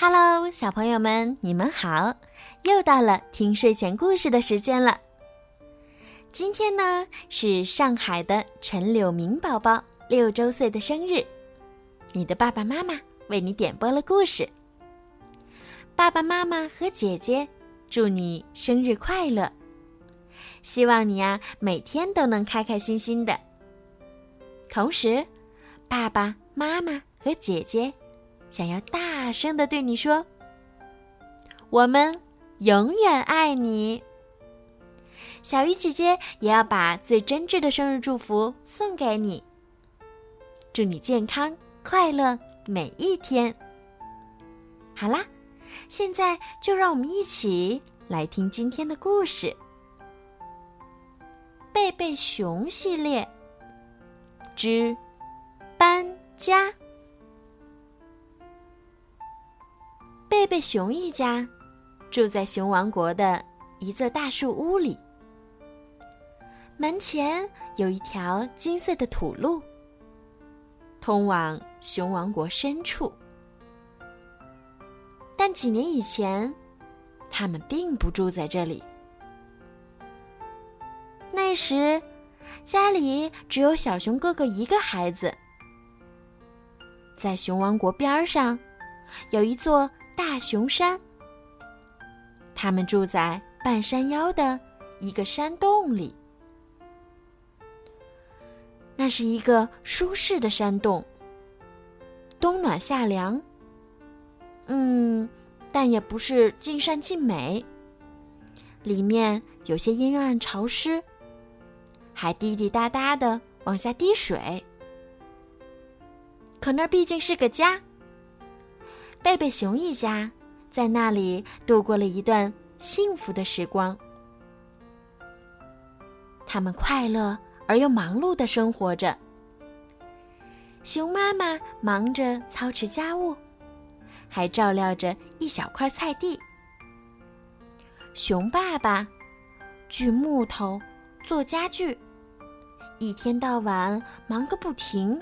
Hello，小朋友们，你们好！又到了听睡前故事的时间了。今天呢是上海的陈柳明宝宝六周岁的生日，你的爸爸妈妈为你点播了故事。爸爸妈妈和姐姐祝你生日快乐！希望你呀每天都能开开心心的。同时，爸爸妈妈和姐姐。想要大声的对你说：“我们永远爱你。”小鱼姐姐也要把最真挚的生日祝福送给你，祝你健康快乐每一天。好啦，现在就让我们一起来听今天的故事《贝贝熊系列之搬家》。贝熊一家住在熊王国的一座大树屋里，门前有一条金色的土路，通往熊王国深处。但几年以前，他们并不住在这里。那时，家里只有小熊哥哥一个孩子。在熊王国边上，有一座。大熊山，他们住在半山腰的一个山洞里。那是一个舒适的山洞，冬暖夏凉。嗯，但也不是尽善尽美。里面有些阴暗潮湿，还滴滴答答的往下滴水。可那毕竟是个家。贝贝熊一家在那里度过了一段幸福的时光。他们快乐而又忙碌的生活着。熊妈妈忙着操持家务，还照料着一小块菜地。熊爸爸锯木头、做家具，一天到晚忙个不停。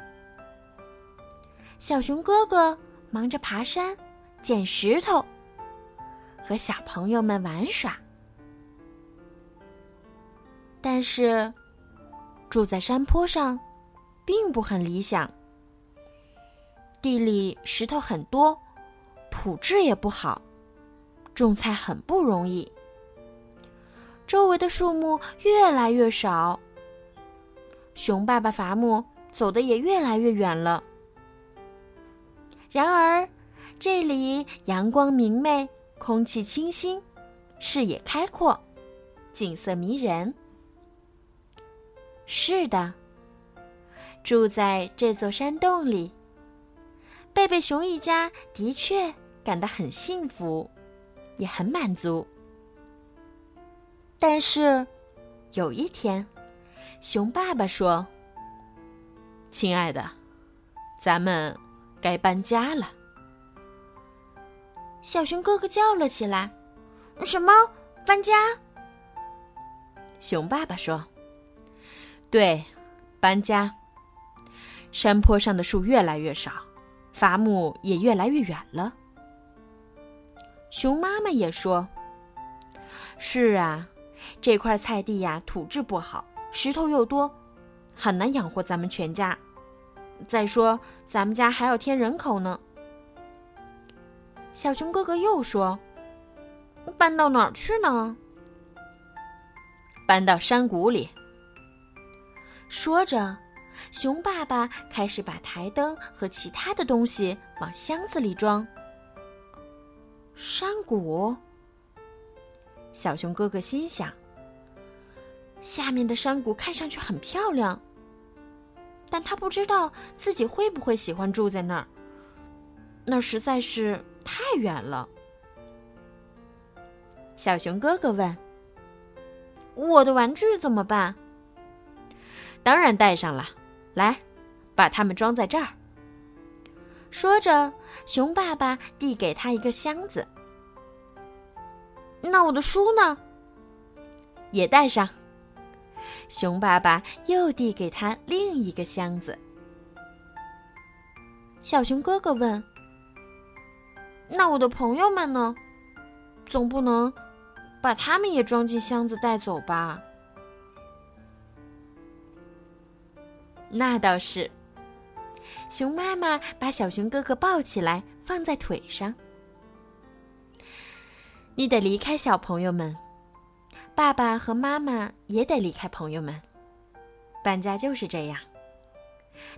小熊哥哥。忙着爬山、捡石头，和小朋友们玩耍。但是，住在山坡上，并不很理想。地里石头很多，土质也不好，种菜很不容易。周围的树木越来越少，熊爸爸伐木走的也越来越远了。然而，这里阳光明媚，空气清新，视野开阔，景色迷人。是的，住在这座山洞里，贝贝熊一家的确感到很幸福，也很满足。但是，有一天，熊爸爸说：“亲爱的，咱们……”该搬家了，小熊哥哥叫了起来：“什么搬家？”熊爸爸说：“对，搬家。山坡上的树越来越少，伐木也越来越远了。”熊妈妈也说：“是啊，这块菜地呀，土质不好，石头又多，很难养活咱们全家。”再说，咱们家还要添人口呢。小熊哥哥又说：“搬到哪儿去呢？”搬到山谷里。说着，熊爸爸开始把台灯和其他的东西往箱子里装。山谷。小熊哥哥心想：“下面的山谷看上去很漂亮。”但他不知道自己会不会喜欢住在那儿，那实在是太远了。小熊哥哥问：“我的玩具怎么办？”“当然带上了，来，把它们装在这儿。”说着，熊爸爸递给他一个箱子。“那我的书呢？”“也带上。”熊爸爸又递给他另一个箱子。小熊哥哥问：“那我的朋友们呢？总不能把他们也装进箱子带走吧？那倒是。熊妈妈把小熊哥哥抱起来，放在腿上。你得离开小朋友们，爸爸和妈妈也得离开朋友们。搬家就是这样。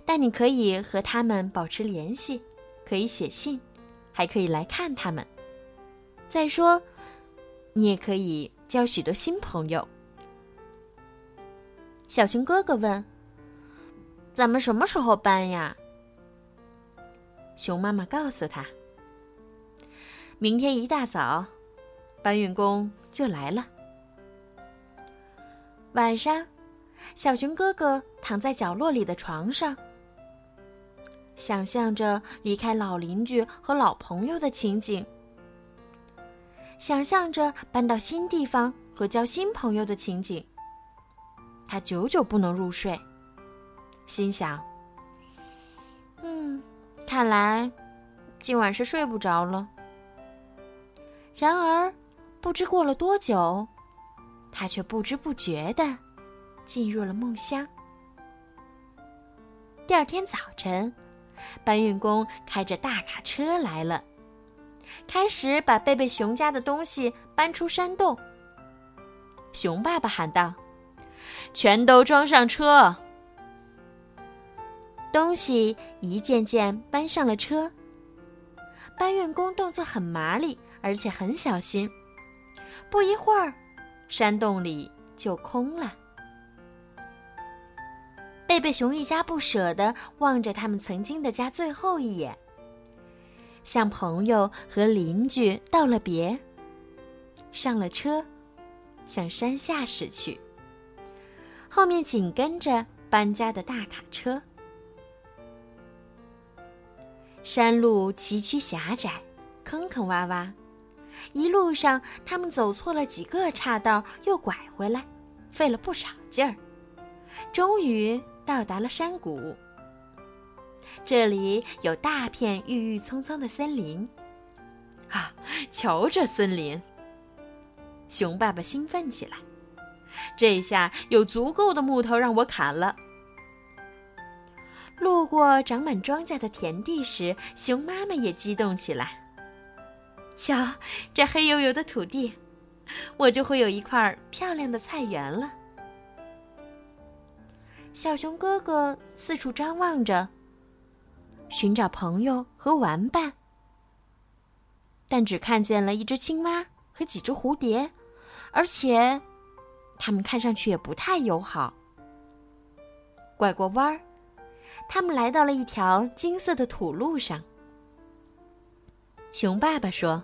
但你可以和他们保持联系，可以写信，还可以来看他们。再说，你也可以交许多新朋友。小熊哥哥问：“咱们什么时候搬呀？”熊妈妈告诉他：“明天一大早，搬运工就来了。”晚上，小熊哥哥躺在角落里的床上，想象着离开老邻居和老朋友的情景，想象着搬到新地方和交新朋友的情景。他久久不能入睡，心想：“嗯。”看来，今晚是睡不着了。然而，不知过了多久，他却不知不觉的进入了梦乡。第二天早晨，搬运工开着大卡车来了，开始把贝贝熊家的东西搬出山洞。熊爸爸喊道：“全都装上车！”东西一件件搬上了车。搬运工动作很麻利，而且很小心。不一会儿，山洞里就空了。贝贝熊一家不舍地望着他们曾经的家最后一眼，向朋友和邻居道了别，上了车，向山下驶去。后面紧跟着搬家的大卡车。山路崎岖狭窄，坑坑洼洼，一路上他们走错了几个岔道，又拐回来，费了不少劲儿，终于到达了山谷。这里有大片郁郁葱葱的森林，啊，瞧这森林！熊爸爸兴奋起来，这下有足够的木头让我砍了。路过长满庄稼的田地时，熊妈妈也激动起来。瞧，这黑油油的土地，我就会有一块漂亮的菜园了。小熊哥哥四处张望着，寻找朋友和玩伴，但只看见了一只青蛙和几只蝴蝶，而且，它们看上去也不太友好。拐过弯儿。他们来到了一条金色的土路上。熊爸爸说：“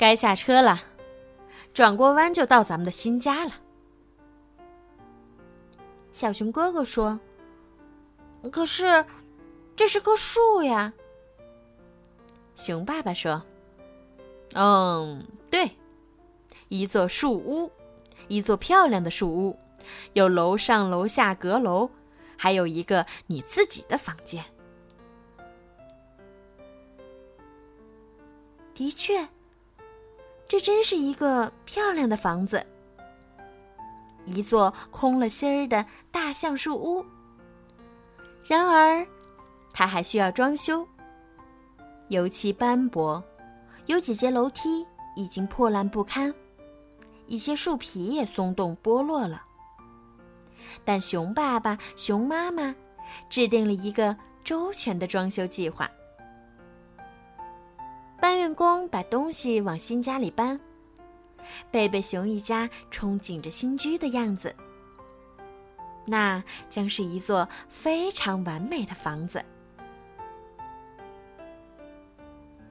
该下车了，转过弯就到咱们的新家了。”小熊哥哥说：“可是，这是棵树呀。”熊爸爸说：“嗯，对，一座树屋，一座漂亮的树屋，有楼上楼下阁楼。”还有一个你自己的房间。的确，这真是一个漂亮的房子，一座空了心儿的大橡树屋。然而，它还需要装修，油漆斑驳，有几节楼梯已经破烂不堪，一些树皮也松动剥落了。但熊爸爸、熊妈妈制定了一个周全的装修计划。搬运工把东西往新家里搬，贝贝熊一家憧憬着新居的样子。那将是一座非常完美的房子。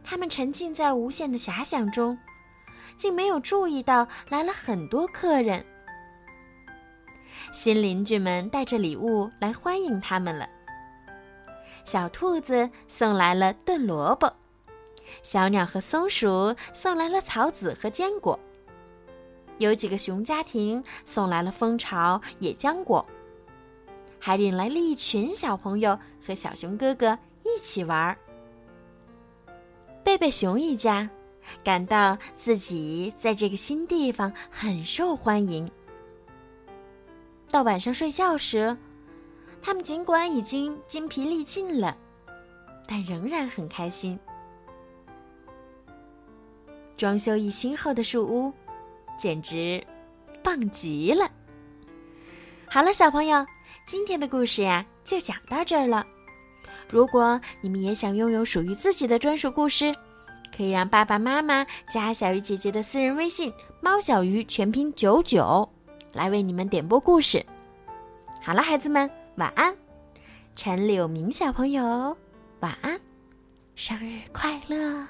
他们沉浸在无限的遐想中，竟没有注意到来了很多客人。新邻居们带着礼物来欢迎他们了。小兔子送来了炖萝卜，小鸟和松鼠送来了草籽和坚果。有几个熊家庭送来了蜂巢、野浆果，还领来了一群小朋友和小熊哥哥一起玩。贝贝熊一家感到自己在这个新地方很受欢迎。到晚上睡觉时，他们尽管已经筋疲力尽了，但仍然很开心。装修一新后的树屋，简直棒极了。好了，小朋友，今天的故事呀就讲到这儿了。如果你们也想拥有属于自己的专属故事，可以让爸爸妈妈加小鱼姐姐的私人微信“猫小鱼”全拼九九，来为你们点播故事。好了，孩子们，晚安。陈柳明小朋友，晚安，生日快乐！